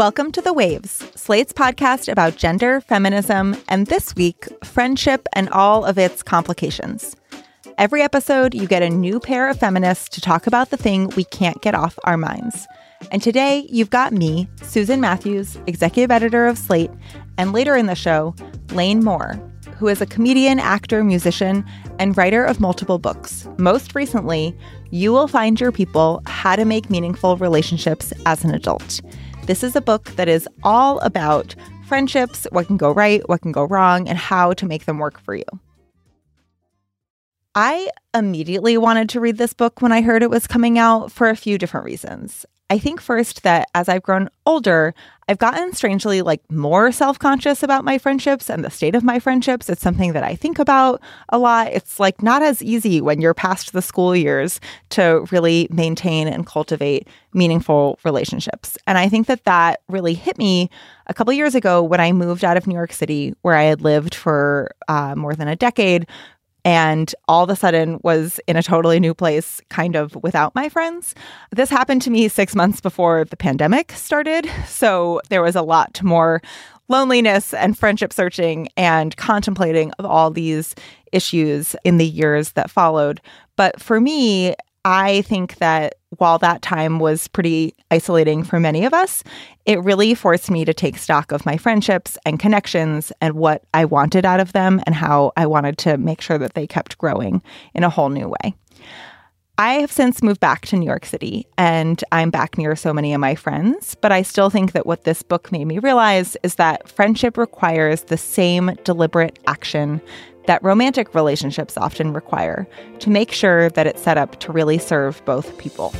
Welcome to The Waves, Slate's podcast about gender, feminism, and this week, friendship and all of its complications. Every episode, you get a new pair of feminists to talk about the thing we can't get off our minds. And today, you've got me, Susan Matthews, executive editor of Slate, and later in the show, Lane Moore, who is a comedian, actor, musician, and writer of multiple books. Most recently, You Will Find Your People How to Make Meaningful Relationships as an Adult. This is a book that is all about friendships, what can go right, what can go wrong, and how to make them work for you. I immediately wanted to read this book when I heard it was coming out for a few different reasons. I think first that as I've grown older, I've gotten strangely like more self-conscious about my friendships and the state of my friendships. It's something that I think about a lot. It's like not as easy when you're past the school years to really maintain and cultivate meaningful relationships. And I think that that really hit me a couple years ago when I moved out of New York City, where I had lived for uh, more than a decade and all of a sudden was in a totally new place, kind of without my friends. This happened to me six months before the pandemic started. So there was a lot more loneliness and friendship searching and contemplating of all these issues in the years that followed. But for me, I think that while that time was pretty isolating for many of us, it really forced me to take stock of my friendships and connections and what I wanted out of them and how I wanted to make sure that they kept growing in a whole new way. I have since moved back to New York City and I'm back near so many of my friends, but I still think that what this book made me realize is that friendship requires the same deliberate action that romantic relationships often require to make sure that it's set up to really serve both people.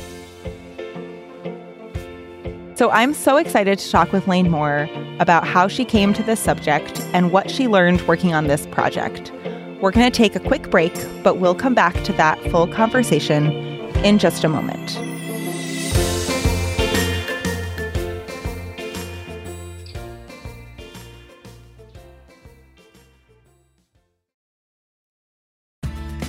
So I'm so excited to talk with Lane Moore about how she came to this subject and what she learned working on this project. We're going to take a quick break, but we'll come back to that full conversation in just a moment.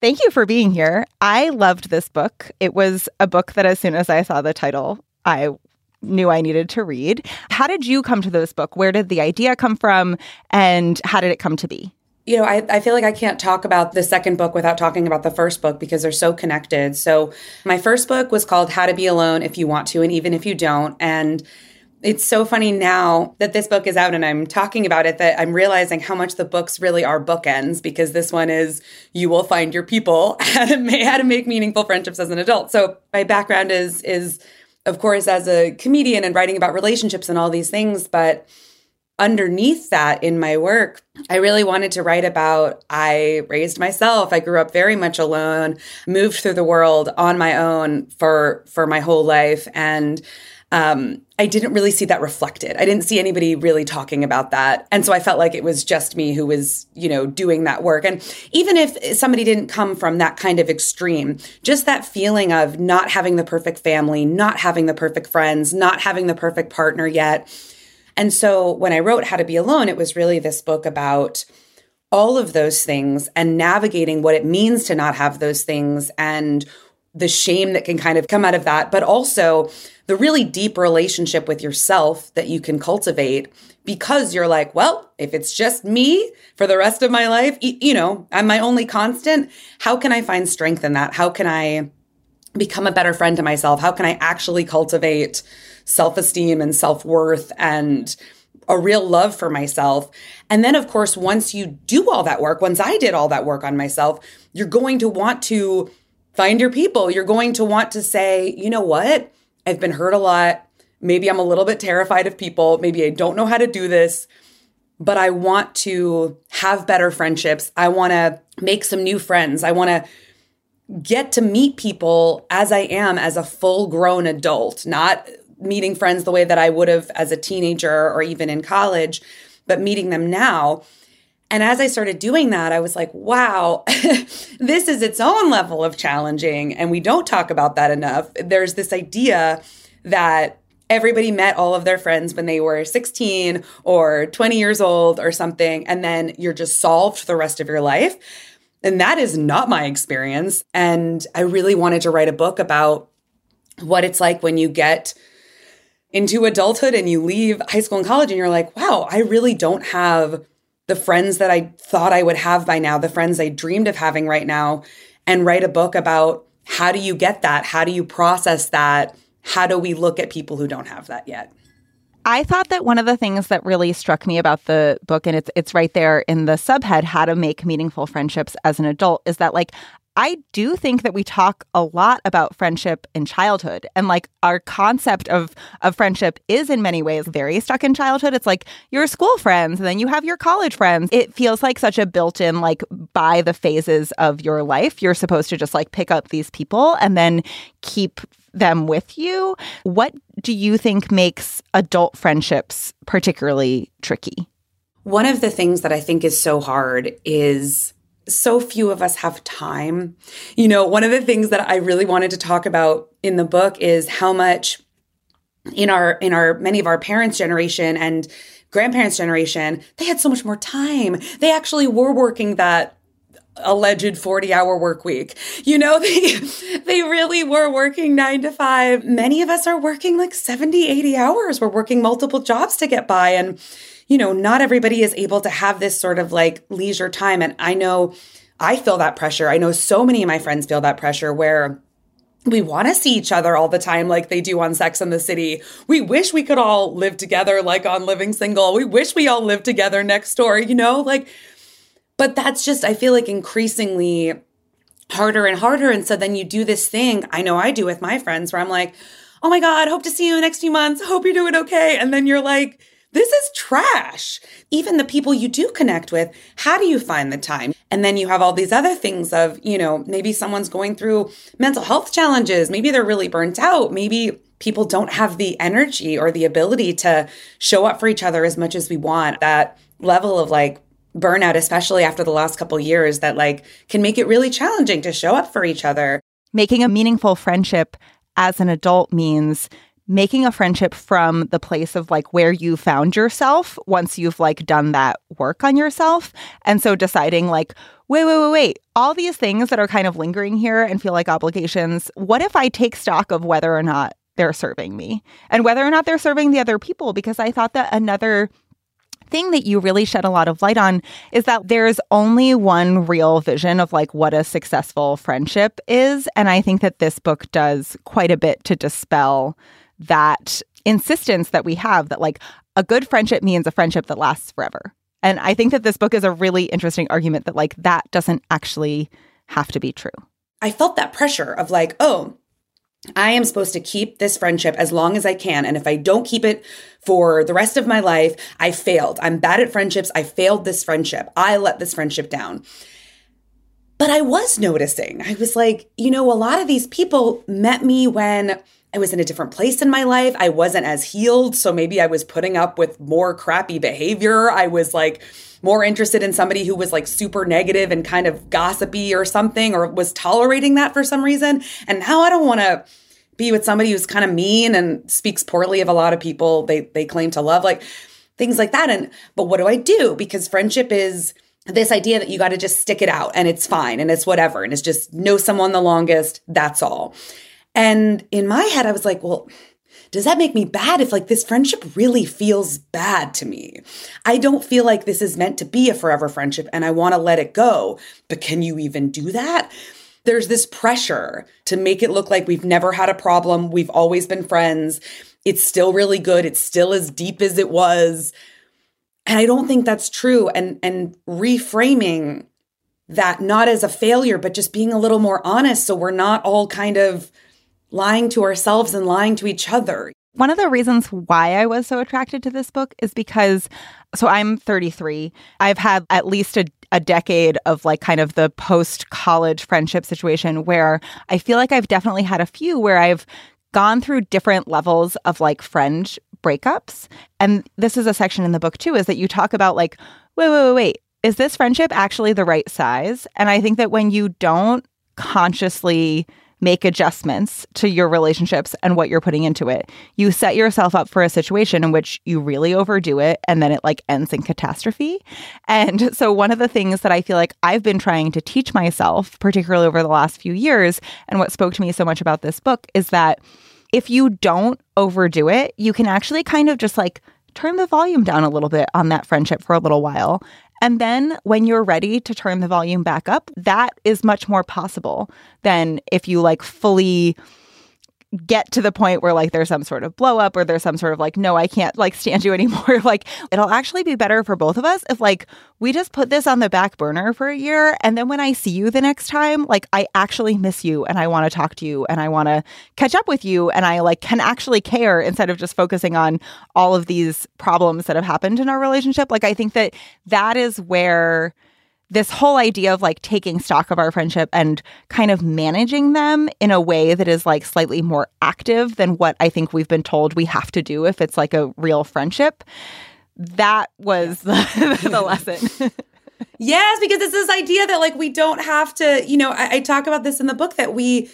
Thank you for being here. I loved this book. It was a book that, as soon as I saw the title, I knew I needed to read. How did you come to this book? Where did the idea come from? And how did it come to be? You know, I, I feel like I can't talk about the second book without talking about the first book because they're so connected. So, my first book was called How to Be Alone If You Want to, and Even If You Don't. And it's so funny now that this book is out and I'm talking about it that I'm realizing how much the books really are bookends because this one is you will find your people how to, how to make meaningful friendships as an adult. So my background is is of course as a comedian and writing about relationships and all these things, but underneath that in my work, I really wanted to write about I raised myself. I grew up very much alone, moved through the world on my own for for my whole life and um, I didn't really see that reflected. I didn't see anybody really talking about that. And so I felt like it was just me who was, you know, doing that work. And even if somebody didn't come from that kind of extreme, just that feeling of not having the perfect family, not having the perfect friends, not having the perfect partner yet. And so when I wrote How to Be Alone, it was really this book about all of those things and navigating what it means to not have those things and the shame that can kind of come out of that, but also the really deep relationship with yourself that you can cultivate because you're like, well, if it's just me for the rest of my life, you know, I'm my only constant. How can I find strength in that? How can I become a better friend to myself? How can I actually cultivate self esteem and self worth and a real love for myself? And then, of course, once you do all that work, once I did all that work on myself, you're going to want to find your people. You're going to want to say, you know what? I've been hurt a lot. Maybe I'm a little bit terrified of people. Maybe I don't know how to do this, but I want to have better friendships. I want to make some new friends. I want to get to meet people as I am as a full grown adult, not meeting friends the way that I would have as a teenager or even in college, but meeting them now. And as I started doing that, I was like, wow, this is its own level of challenging. And we don't talk about that enough. There's this idea that everybody met all of their friends when they were 16 or 20 years old or something, and then you're just solved the rest of your life. And that is not my experience. And I really wanted to write a book about what it's like when you get into adulthood and you leave high school and college and you're like, wow, I really don't have the friends that I thought I would have by now, the friends I dreamed of having right now, and write a book about how do you get that? How do you process that? How do we look at people who don't have that yet? I thought that one of the things that really struck me about the book, and it's it's right there in the subhead, how to make meaningful friendships as an adult, is that like I do think that we talk a lot about friendship in childhood and like our concept of of friendship is in many ways very stuck in childhood. It's like your school friends and then you have your college friends. It feels like such a built-in like by the phases of your life. You're supposed to just like pick up these people and then keep them with you. What do you think makes adult friendships particularly tricky? One of the things that I think is so hard is so few of us have time. You know, one of the things that I really wanted to talk about in the book is how much in our in our many of our parents generation and grandparents generation, they had so much more time. They actually were working that alleged 40 hour work week. You know, they they really were working 9 to 5. Many of us are working like 70, 80 hours. We're working multiple jobs to get by and you know, not everybody is able to have this sort of like leisure time and I know I feel that pressure. I know so many of my friends feel that pressure where we want to see each other all the time like they do on Sex and the City. We wish we could all live together like on Living Single. We wish we all lived together next door, you know? Like but that's just, I feel like increasingly harder and harder. And so then you do this thing, I know I do with my friends, where I'm like, oh my God, hope to see you in the next few months. Hope you're doing okay. And then you're like, this is trash. Even the people you do connect with, how do you find the time? And then you have all these other things of, you know, maybe someone's going through mental health challenges. Maybe they're really burnt out. Maybe people don't have the energy or the ability to show up for each other as much as we want. That level of like burnout, especially after the last couple years, that like can make it really challenging to show up for each other. Making a meaningful friendship as an adult means making a friendship from the place of like where you found yourself once you've like done that work on yourself. And so deciding like, wait, wait, wait, wait, all these things that are kind of lingering here and feel like obligations, what if I take stock of whether or not they're serving me and whether or not they're serving the other people? Because I thought that another thing that you really shed a lot of light on is that there's only one real vision of like what a successful friendship is. And I think that this book does quite a bit to dispel that insistence that we have that like a good friendship means a friendship that lasts forever. And I think that this book is a really interesting argument that like that doesn't actually have to be true. I felt that pressure of like, oh, I am supposed to keep this friendship as long as I can. And if I don't keep it for the rest of my life, I failed. I'm bad at friendships. I failed this friendship. I let this friendship down. But I was noticing, I was like, you know, a lot of these people met me when I was in a different place in my life. I wasn't as healed. So maybe I was putting up with more crappy behavior. I was like, more interested in somebody who was like super negative and kind of gossipy or something, or was tolerating that for some reason. And now I don't want to be with somebody who's kind of mean and speaks poorly of a lot of people they they claim to love, like things like that. And but what do I do? Because friendship is this idea that you got to just stick it out and it's fine and it's whatever and it's just know someone the longest. That's all. And in my head, I was like, well, does that make me bad if like this friendship really feels bad to me? I don't feel like this is meant to be a forever friendship and I want to let it go. But can you even do that? There's this pressure to make it look like we've never had a problem. We've always been friends. It's still really good. It's still as deep as it was. And I don't think that's true. And, and reframing that not as a failure, but just being a little more honest so we're not all kind of lying to ourselves and lying to each other. One of the reasons why I was so attracted to this book is because, so I'm 33. I've had at least a, a decade of like kind of the post college friendship situation where I feel like I've definitely had a few where I've gone through different levels of like friend breakups. And this is a section in the book too, is that you talk about like, wait, wait, wait, wait. Is this friendship actually the right size? And I think that when you don't consciously make adjustments to your relationships and what you're putting into it. You set yourself up for a situation in which you really overdo it and then it like ends in catastrophe. And so one of the things that I feel like I've been trying to teach myself, particularly over the last few years, and what spoke to me so much about this book is that if you don't overdo it, you can actually kind of just like turn the volume down a little bit on that friendship for a little while and then when you're ready to turn the volume back up, that is much more possible than if you like fully get to the point where like there's some sort of blow up or there's some sort of like no I can't like stand you anymore. Like it'll actually be better for both of us if like we just put this on the back burner for a year and then when I see you the next time like I actually miss you and I want to talk to you and I want to catch up with you and I like can actually care instead of just focusing on all of these problems that have happened in our relationship. Like I think that that is where this whole idea of like taking stock of our friendship and kind of managing them in a way that is like slightly more active than what I think we've been told we have to do if it's like a real friendship. That was the, the lesson. yes, because it's this idea that like we don't have to, you know, I, I talk about this in the book that we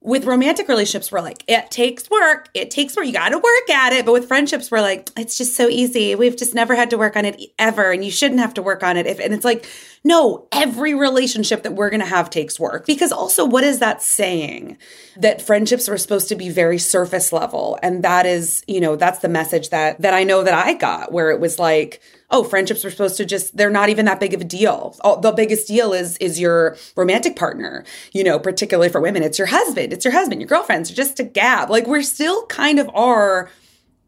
with romantic relationships, we're like, it takes work. It takes work. You got to work at it. But with friendships, we're like, it's just so easy. We've just never had to work on it ever. And you shouldn't have to work on it. If, and it's like, no, every relationship that we're going to have takes work. Because also, what is that saying? That friendships are supposed to be very surface level. And that is, you know, that's the message that, that I know that I got where it was like, oh, friendships are supposed to just, they're not even that big of a deal. Oh, the biggest deal is, is your romantic partner, you know, particularly for women, it's your husband, it's your husband, your girlfriends, just a gab. Like we're still kind of are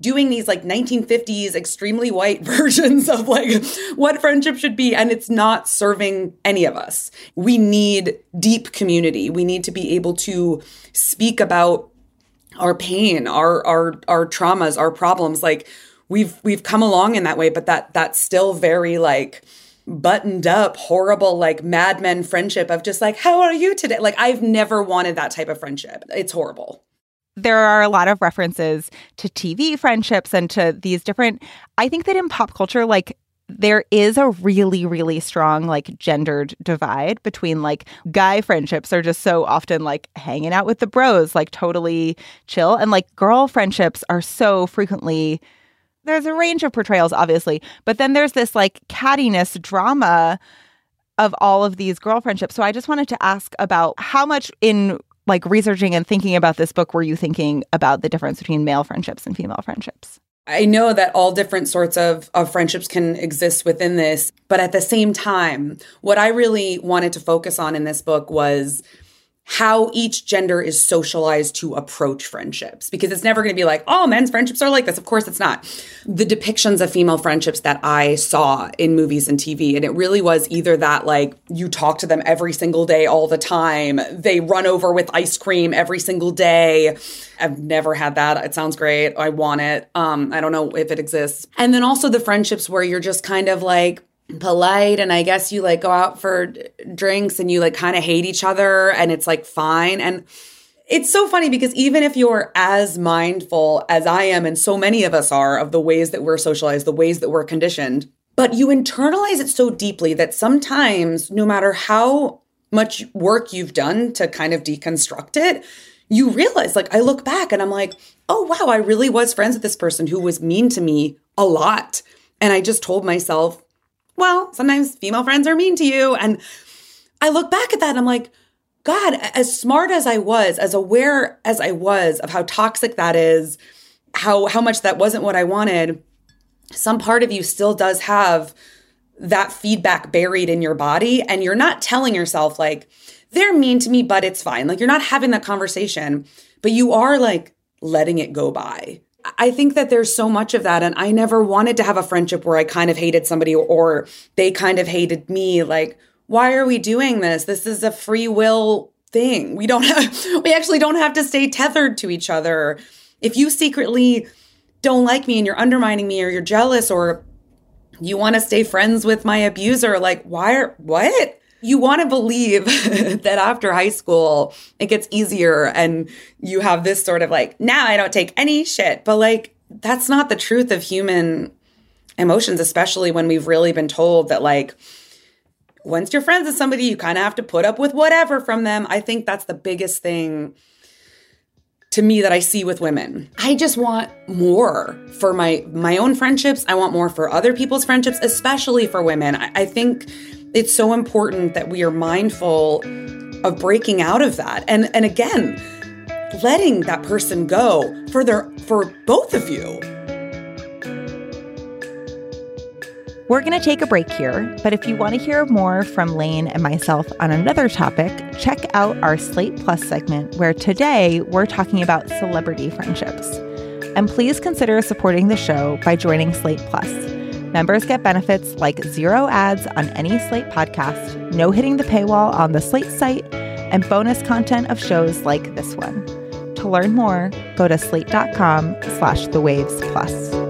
doing these like 1950s extremely white versions of like what friendship should be and it's not serving any of us. We need deep community. We need to be able to speak about our pain, our our our traumas, our problems like we've we've come along in that way, but that that's still very like buttoned up, horrible, like Mad Men friendship of just like, how are you today? Like, I've never wanted that type of friendship. It's horrible. There are a lot of references to TV friendships and to these different. I think that in pop culture, like, there is a really, really strong, like, gendered divide between like guy friendships are just so often like hanging out with the bros, like, totally chill. And like girl friendships are so frequently there's a range of portrayals, obviously, but then there's this like cattiness drama of all of these girl friendships. So I just wanted to ask about how much in like researching and thinking about this book were you thinking about the difference between male friendships and female friendships? I know that all different sorts of, of friendships can exist within this, but at the same time, what I really wanted to focus on in this book was how each gender is socialized to approach friendships. Because it's never going to be like oh men's friendships are like this. Of course it's not. The depictions of female friendships that i saw in movies and tv and it really was either that like you talk to them every single day all the time they run over with ice cream every single day. I've never had that. It sounds great. I want it. Um i don't know if it exists. And then also the friendships where you're just kind of like polite and I guess you like go out for drinks and you like kind of hate each other and it's like fine and it's so funny because even if you're as mindful as I am and so many of us are of the ways that we're socialized, the ways that we're conditioned, but you internalize it so deeply that sometimes no matter how much work you've done to kind of deconstruct it, you realize like I look back and I'm like, "Oh wow, I really was friends with this person who was mean to me a lot." And I just told myself, well, sometimes female friends are mean to you. And I look back at that and I'm like, God, as smart as I was, as aware as I was of how toxic that is, how how much that wasn't what I wanted, some part of you still does have that feedback buried in your body and you're not telling yourself like they're mean to me but it's fine. Like you're not having that conversation, but you are like letting it go by. I think that there's so much of that. And I never wanted to have a friendship where I kind of hated somebody or they kind of hated me. Like, why are we doing this? This is a free will thing. We don't have, we actually don't have to stay tethered to each other. If you secretly don't like me and you're undermining me or you're jealous or you want to stay friends with my abuser, like, why are, what? You want to believe that after high school it gets easier and you have this sort of like now I don't take any shit but like that's not the truth of human emotions especially when we've really been told that like once you're friends with somebody you kind of have to put up with whatever from them I think that's the biggest thing to me that I see with women. I just want more for my my own friendships. I want more for other people's friendships, especially for women. I, I think it's so important that we are mindful of breaking out of that. And and again, letting that person go for their for both of you. We're going to take a break here, but if you want to hear more from Lane and myself on another topic, check out our Slate Plus segment, where today we're talking about celebrity friendships. And please consider supporting the show by joining Slate Plus. Members get benefits like zero ads on any Slate podcast, no hitting the paywall on the Slate site, and bonus content of shows like this one. To learn more, go to slate.com slash the waves plus.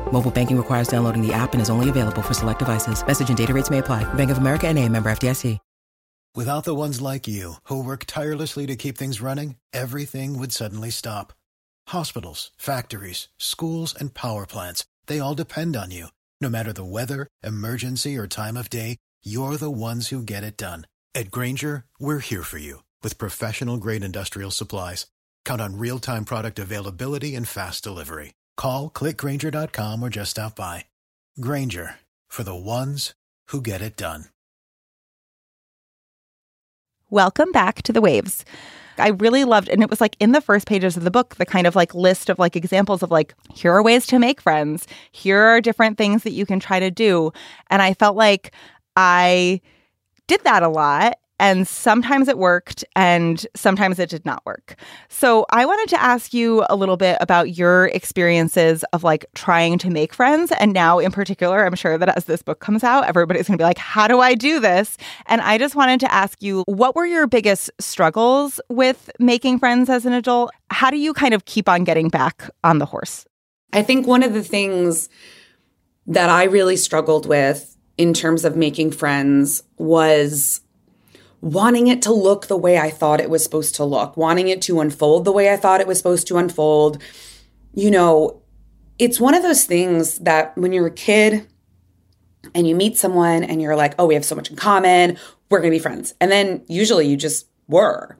Mobile banking requires downloading the app and is only available for select devices. Message and data rates may apply. Bank of America and a member FDIC. Without the ones like you, who work tirelessly to keep things running, everything would suddenly stop. Hospitals, factories, schools, and power plants, they all depend on you. No matter the weather, emergency, or time of day, you're the ones who get it done. At Grainger, we're here for you with professional grade industrial supplies. Count on real time product availability and fast delivery. Call clickgrainger.com or just stop by. Grainger for the ones who get it done. Welcome back to the waves. I really loved, and it was like in the first pages of the book, the kind of like list of like examples of like, here are ways to make friends. Here are different things that you can try to do. And I felt like I did that a lot. And sometimes it worked and sometimes it did not work. So I wanted to ask you a little bit about your experiences of like trying to make friends. And now, in particular, I'm sure that as this book comes out, everybody's going to be like, how do I do this? And I just wanted to ask you, what were your biggest struggles with making friends as an adult? How do you kind of keep on getting back on the horse? I think one of the things that I really struggled with in terms of making friends was wanting it to look the way I thought it was supposed to look, wanting it to unfold the way I thought it was supposed to unfold. You know, it's one of those things that when you're a kid and you meet someone and you're like, oh, we have so much in common, we're going to be friends. And then usually you just were.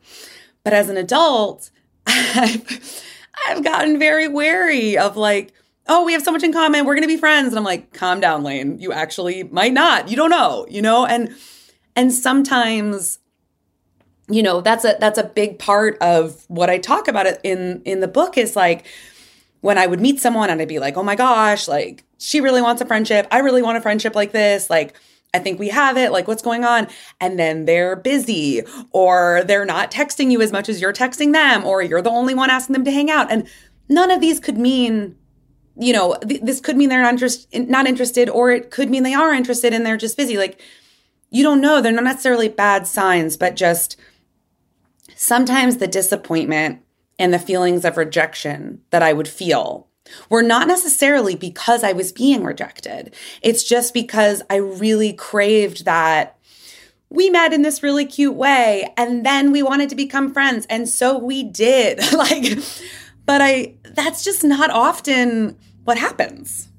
But as an adult, I've, I've gotten very wary of like, oh, we have so much in common, we're going to be friends. And I'm like, calm down, Lane. You actually might not. You don't know, you know? And and sometimes you know that's a that's a big part of what i talk about it in in the book is like when i would meet someone and i'd be like oh my gosh like she really wants a friendship i really want a friendship like this like I think we have it. Like, what's going on? And then they're busy, or they're not texting you as much as you're texting them, or you're the only one asking them to hang out. And none of these could mean, you know, th- this could mean they're not, interest- not interested, or it could mean they are interested and they're just busy. Like, you don't know. They're not necessarily bad signs, but just sometimes the disappointment and the feelings of rejection that I would feel were not necessarily because I was being rejected. It's just because I really craved that we met in this really cute way and then we wanted to become friends and so we did like but i that's just not often what happens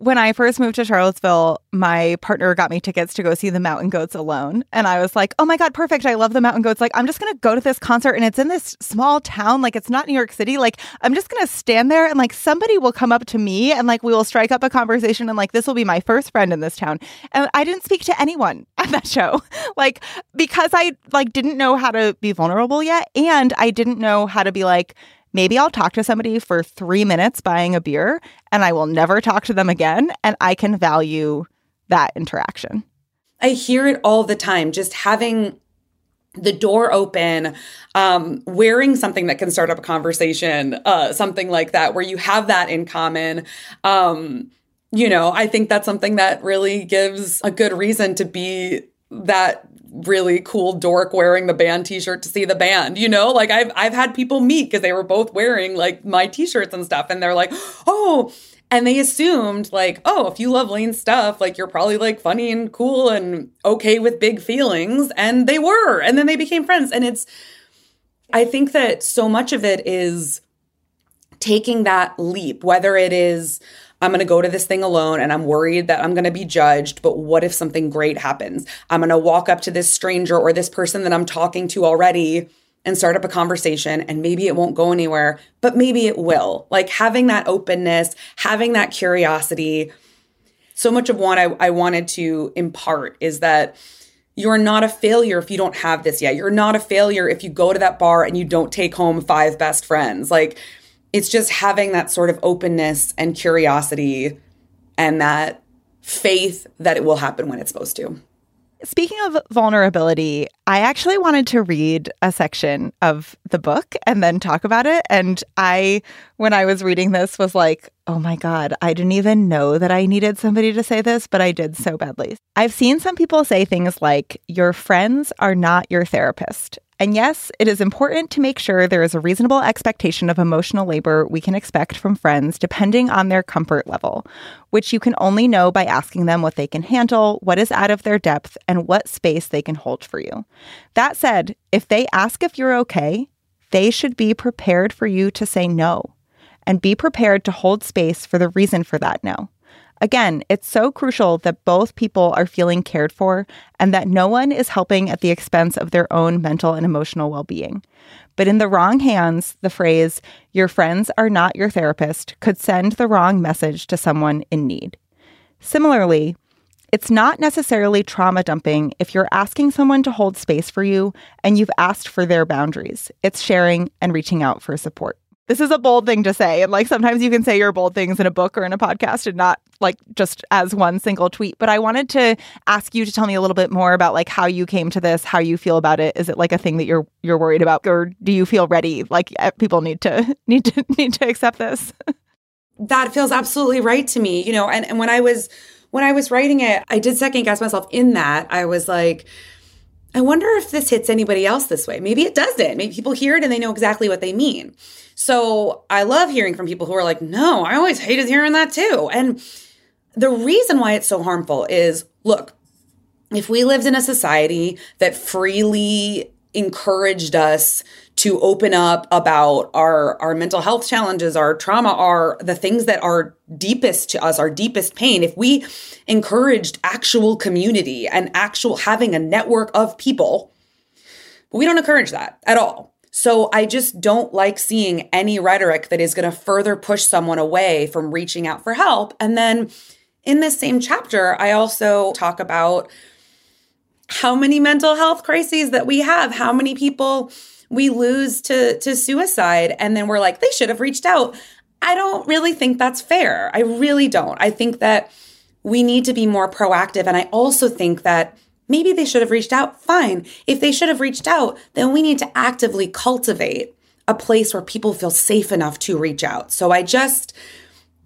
when I first moved to Charlottesville, my partner got me tickets to go see the Mountain Goats alone. And I was like, oh my God, perfect. I love the Mountain Goats. Like, I'm just going to go to this concert and it's in this small town. Like, it's not New York City. Like, I'm just going to stand there and like somebody will come up to me and like we will strike up a conversation and like this will be my first friend in this town. And I didn't speak to anyone at that show. like, because I like didn't know how to be vulnerable yet. And I didn't know how to be like, maybe I'll talk to somebody for three minutes buying a beer and I will never talk to them again. And I can value that interaction. I hear it all the time, just having the door open, um, wearing something that can start up a conversation, uh, something like that, where you have that in common. Um, you know, I think that's something that really gives a good reason to be that really cool dork wearing the band t-shirt to see the band you know? Like i've i've had people meet because they were both wearing like my t-shirts and stuff and they're like oh and they assumed like oh if you love lane stuff like you're probably like funny and cool and okay with big feelings and they were and then they became friends and it's i think that so much of it is taking that leap whether it is I'm going to go to this thing alone and I'm worried that I'm going to be judged. But what if something great happens? I'm going to walk up to this stranger or this person that I'm talking to already and start up a conversation and maybe it won't go anywhere, but maybe it will. Like having that openness, having that curiosity. So much of what I, I wanted to impart is that you're not a failure if you don't have this yet. You're not a failure if you go to that bar and you don't take home five best friends. Like it's just having that sort of openness and curiosity and that faith that it will happen when it's supposed to. Speaking of vulnerability, I actually wanted to read a section of the book and then talk about it. And I, when I was reading this, was like, oh my God, I didn't even know that I needed somebody to say this, but I did so badly. I've seen some people say things like, your friends are not your therapist. And yes, it is important to make sure there is a reasonable expectation of emotional labor we can expect from friends depending on their comfort level, which you can only know by asking them what they can handle, what is out of their depth, and what space they can hold for you. That said, if they ask if you're okay, they should be prepared for you to say no and be prepared to hold space for the reason for that no. Again, it's so crucial that both people are feeling cared for and that no one is helping at the expense of their own mental and emotional well being. But in the wrong hands, the phrase, your friends are not your therapist, could send the wrong message to someone in need. Similarly, it's not necessarily trauma dumping if you're asking someone to hold space for you and you've asked for their boundaries. It's sharing and reaching out for support this is a bold thing to say. And like sometimes you can say your bold things in a book or in a podcast and not like just as one single tweet. But I wanted to ask you to tell me a little bit more about like how you came to this, how you feel about it. Is it like a thing that you're you're worried about or do you feel ready? Like people need to need to need to accept this? that feels absolutely right to me. You know, and, and when I was when I was writing it, I did second guess myself in that. I was like, I wonder if this hits anybody else this way. Maybe it doesn't. Maybe people hear it and they know exactly what they mean. So I love hearing from people who are like, no, I always hated hearing that too. And the reason why it's so harmful is look, if we lived in a society that freely encouraged us to open up about our our mental health challenges our trauma our the things that are deepest to us our deepest pain if we encouraged actual community and actual having a network of people we don't encourage that at all so I just don't like seeing any rhetoric that is going to further push someone away from reaching out for help. And then in this same chapter, I also talk about how many mental health crises that we have, how many people we lose to to suicide and then we're like they should have reached out. I don't really think that's fair. I really don't. I think that we need to be more proactive and I also think that Maybe they should have reached out. Fine. If they should have reached out, then we need to actively cultivate a place where people feel safe enough to reach out. So I just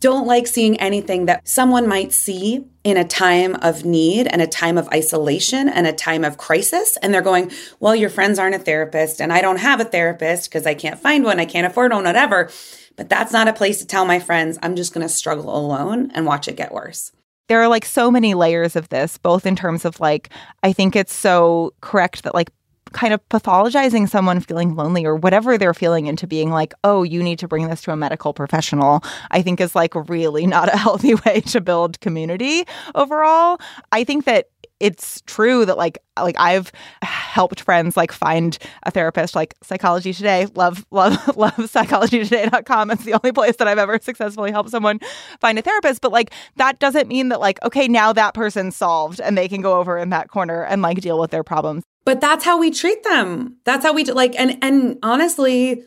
don't like seeing anything that someone might see in a time of need and a time of isolation and a time of crisis. And they're going, Well, your friends aren't a therapist, and I don't have a therapist because I can't find one, I can't afford one, whatever. But that's not a place to tell my friends, I'm just going to struggle alone and watch it get worse. there are like so many layers of this, both in terms of like, I think it's so correct that like kind of pathologizing someone feeling lonely or whatever they're feeling into being like, oh, you need to bring this to a medical professional, I think is like really not a healthy way to build community overall. I think that it's true that like like I've helped friends like find a therapist like psychology today love love love psychology psychologytoday.com it's the only place that I've ever successfully helped someone find a therapist but like that doesn't mean that like okay now that person's solved and they can go over in that corner and like deal with their problems but that's how we treat them that's how we like and and honestly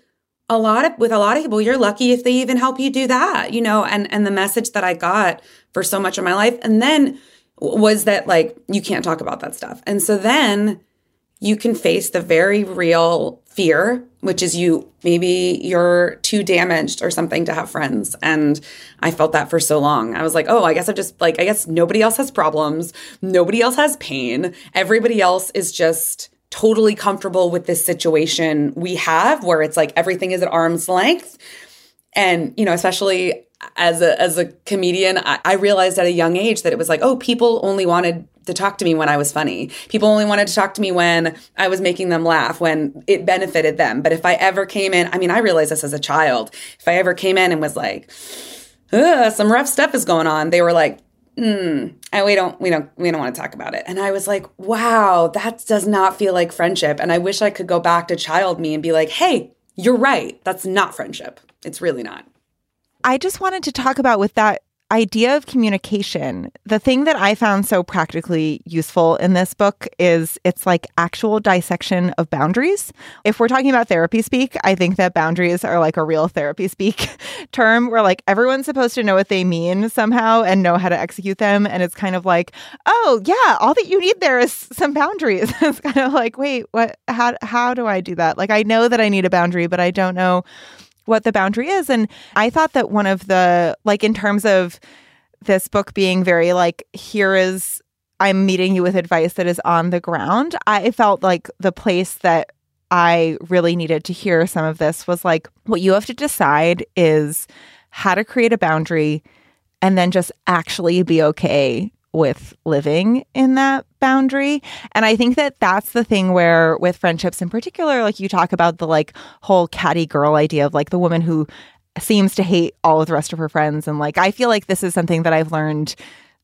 a lot of with a lot of people you're lucky if they even help you do that you know and and the message that I got for so much of my life and then was that like you can't talk about that stuff. And so then you can face the very real fear, which is you maybe you're too damaged or something to have friends. And I felt that for so long. I was like, oh, I guess I'm just like, I guess nobody else has problems. Nobody else has pain. Everybody else is just totally comfortable with this situation we have where it's like everything is at arm's length. And, you know, especially as a as a comedian, I, I, realized at a young age that it was like, oh, people only wanted to talk to me when I was funny. People only wanted to talk to me when I was making them laugh, when it benefited them. But if I ever came in, I mean, I realized this as a child. If I ever came in and was like, some rough stuff is going on, they were like, mm, and we don't we don't we don't want to talk about it and i was like wow that does not feel like friendship and i wish i could go back to child me and be like hey you're right that's not friendship it's really not I just wanted to talk about with that idea of communication, the thing that I found so practically useful in this book is it's like actual dissection of boundaries. If we're talking about therapy speak, I think that boundaries are like a real therapy speak term where like everyone's supposed to know what they mean somehow and know how to execute them. And it's kind of like, oh, yeah, all that you need there is some boundaries. it's kind of like, wait, what, how, how do I do that? Like, I know that I need a boundary, but I don't know what the boundary is. And I thought that one of the, like, in terms of this book being very like, here is, I'm meeting you with advice that is on the ground, I felt like the place that I really needed to hear some of this was like, what you have to decide is how to create a boundary and then just actually be okay with living in that boundary. And I think that that's the thing where, with friendships in particular, like you talk about the like whole catty girl idea of like the woman who seems to hate all of the rest of her friends. And like, I feel like this is something that I've learned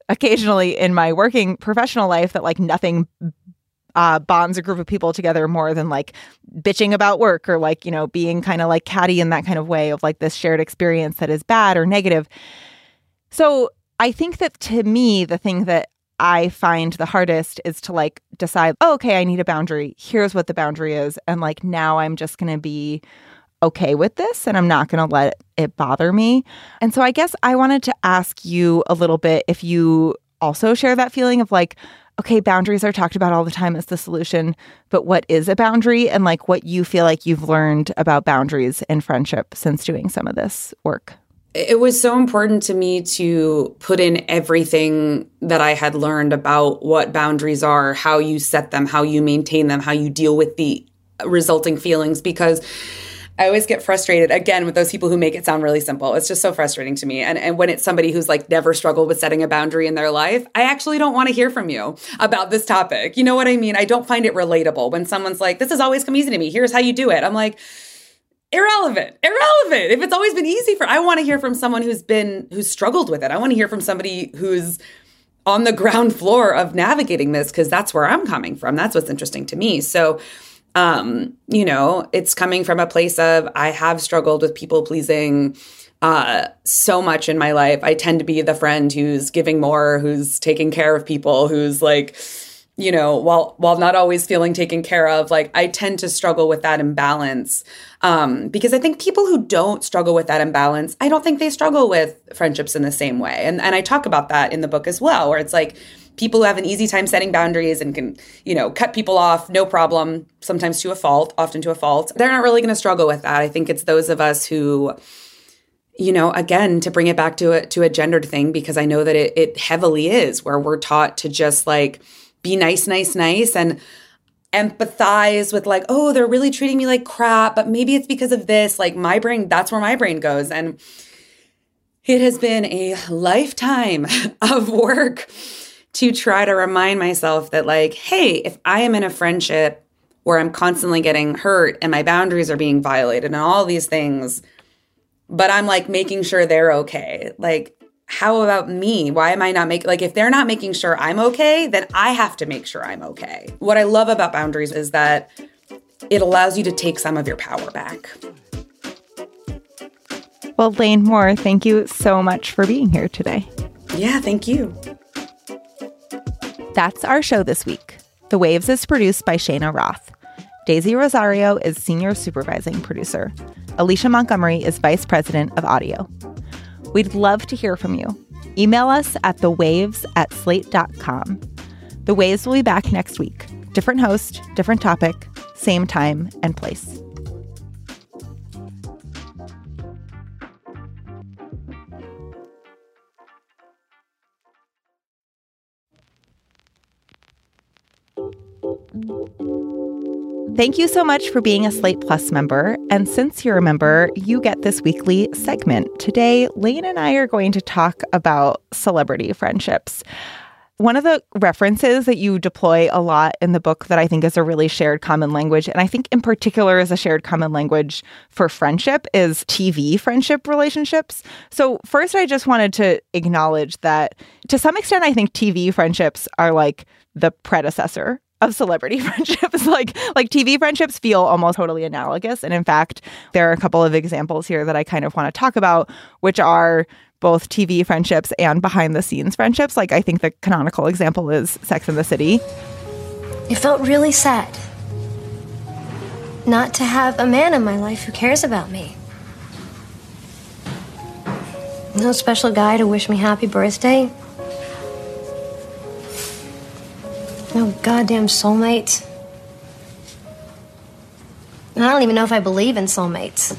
occasionally in my working professional life that like nothing uh, bonds a group of people together more than like bitching about work or like, you know, being kind of like catty in that kind of way of like this shared experience that is bad or negative. So I think that to me, the thing that I find the hardest is to like decide, oh, okay, I need a boundary. Here's what the boundary is. And like now I'm just going to be okay with this and I'm not going to let it bother me. And so I guess I wanted to ask you a little bit if you also share that feeling of like, okay, boundaries are talked about all the time as the solution, but what is a boundary and like what you feel like you've learned about boundaries in friendship since doing some of this work? It was so important to me to put in everything that I had learned about what boundaries are, how you set them, how you maintain them, how you deal with the resulting feelings because I always get frustrated again with those people who make it sound really simple. It's just so frustrating to me. And and when it's somebody who's like never struggled with setting a boundary in their life, I actually don't want to hear from you about this topic. You know what I mean? I don't find it relatable when someone's like, "This has always come easy to me. Here's how you do it." I'm like, irrelevant. Irrelevant. If it's always been easy for i want to hear from someone who's been who's struggled with it. I want to hear from somebody who's on the ground floor of navigating this because that's where i'm coming from. That's what's interesting to me. So um you know it's coming from a place of i have struggled with people pleasing uh, so much in my life. I tend to be the friend who's giving more, who's taking care of people, who's like, you know, while while not always feeling taken care of, like I tend to struggle with that imbalance. Um, because I think people who don't struggle with that imbalance, I don't think they struggle with friendships in the same way. And and I talk about that in the book as well, where it's like people who have an easy time setting boundaries and can, you know, cut people off, no problem, sometimes to a fault, often to a fault. They're not really going to struggle with that. I think it's those of us who you know again to bring it back to a to a gendered thing because i know that it, it heavily is where we're taught to just like be nice, nice, nice and empathize with like, oh, they're really treating me like crap, but maybe it's because of this. Like my brain, that's where my brain goes. And It has been a lifetime of work to try to remind myself that, like, hey, if I am in a friendship where I'm constantly getting hurt and my boundaries are being violated and all these things, but I'm like making sure they're okay. Like, how about me? Why am I not making, like, if they're not making sure I'm okay, then I have to make sure I'm okay. What I love about boundaries is that it allows you to take some of your power back. Well, Lane Moore, thank you so much for being here today. Yeah, thank you. That's our show this week. The Waves is produced by Cheyna Roth. Daisy Rosario is senior supervising producer. Alicia Montgomery is vice president of audio. We'd love to hear from you. Email us at thewaves at slate.com. The Waves will be back next week. Different host, different topic, same time and place. Thank you so much for being a Slate Plus member. And since you're a member, you get this weekly segment. Today, Lane and I are going to talk about celebrity friendships. One of the references that you deploy a lot in the book that I think is a really shared common language, and I think in particular is a shared common language for friendship, is TV friendship relationships. So, first, I just wanted to acknowledge that to some extent, I think TV friendships are like the predecessor of celebrity friendships. Like like TV friendships feel almost totally analogous. And in fact there are a couple of examples here that I kind of want to talk about which are both TV friendships and behind the scenes friendships. Like I think the canonical example is Sex in the City. It felt really sad not to have a man in my life who cares about me. No special guy to wish me happy birthday No goddamn soulmates. And I don't even know if I believe in soulmates.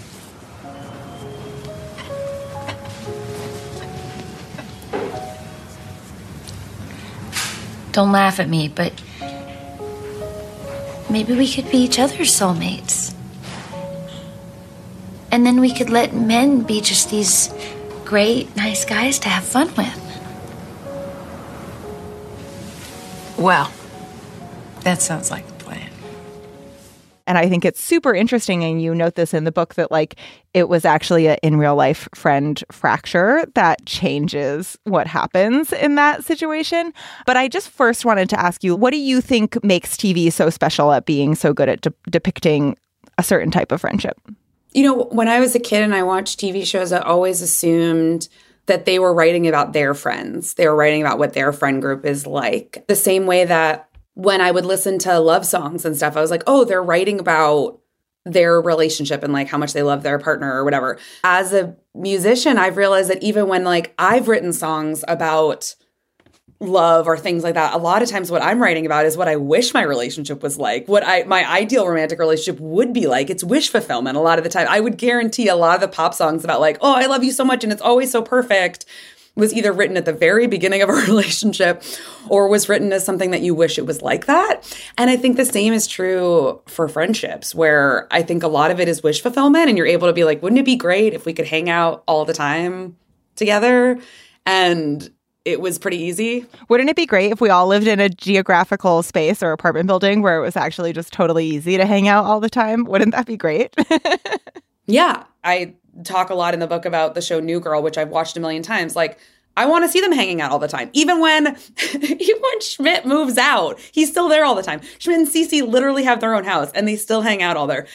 Don't laugh at me, but maybe we could be each other's soulmates. And then we could let men be just these great, nice guys to have fun with. Well, that sounds like a plan. And I think it's super interesting. And you note this in the book that, like, it was actually an in real life friend fracture that changes what happens in that situation. But I just first wanted to ask you what do you think makes TV so special at being so good at de- depicting a certain type of friendship? You know, when I was a kid and I watched TV shows, I always assumed that they were writing about their friends. They were writing about what their friend group is like. The same way that when I would listen to love songs and stuff, I was like, oh, they're writing about their relationship and like how much they love their partner or whatever. As a musician, I've realized that even when like I've written songs about love or things like that a lot of times what i'm writing about is what i wish my relationship was like what i my ideal romantic relationship would be like. It's wish fulfillment a lot of the time. I would guarantee a lot of the pop songs about like oh i love you so much and it's always so perfect was either written at the very beginning of a relationship or was written as something that you wish it was like that. And I think the same is true for friendships, where I think a lot of it is wish fulfillment, and you're able to be like, wouldn't it be great if we could hang out all the time together? And it was pretty easy. Wouldn't it be great if we all lived in a geographical space or apartment building where it was actually just totally easy to hang out all the time? Wouldn't that be great? yeah. I talk a lot in the book about the show New Girl, which I've watched a million times. Like, I want to see them hanging out all the time. Even when even when Schmidt moves out, he's still there all the time. Schmidt and Cece literally have their own house and they still hang out all there.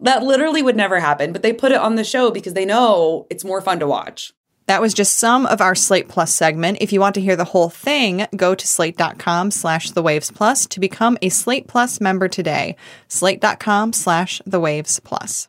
That literally would never happen, but they put it on the show because they know it's more fun to watch. That was just some of our Slate Plus segment. If you want to hear the whole thing, go to slate.com slash the waves plus to become a Slate Plus member today. Slate.com slash the waves plus.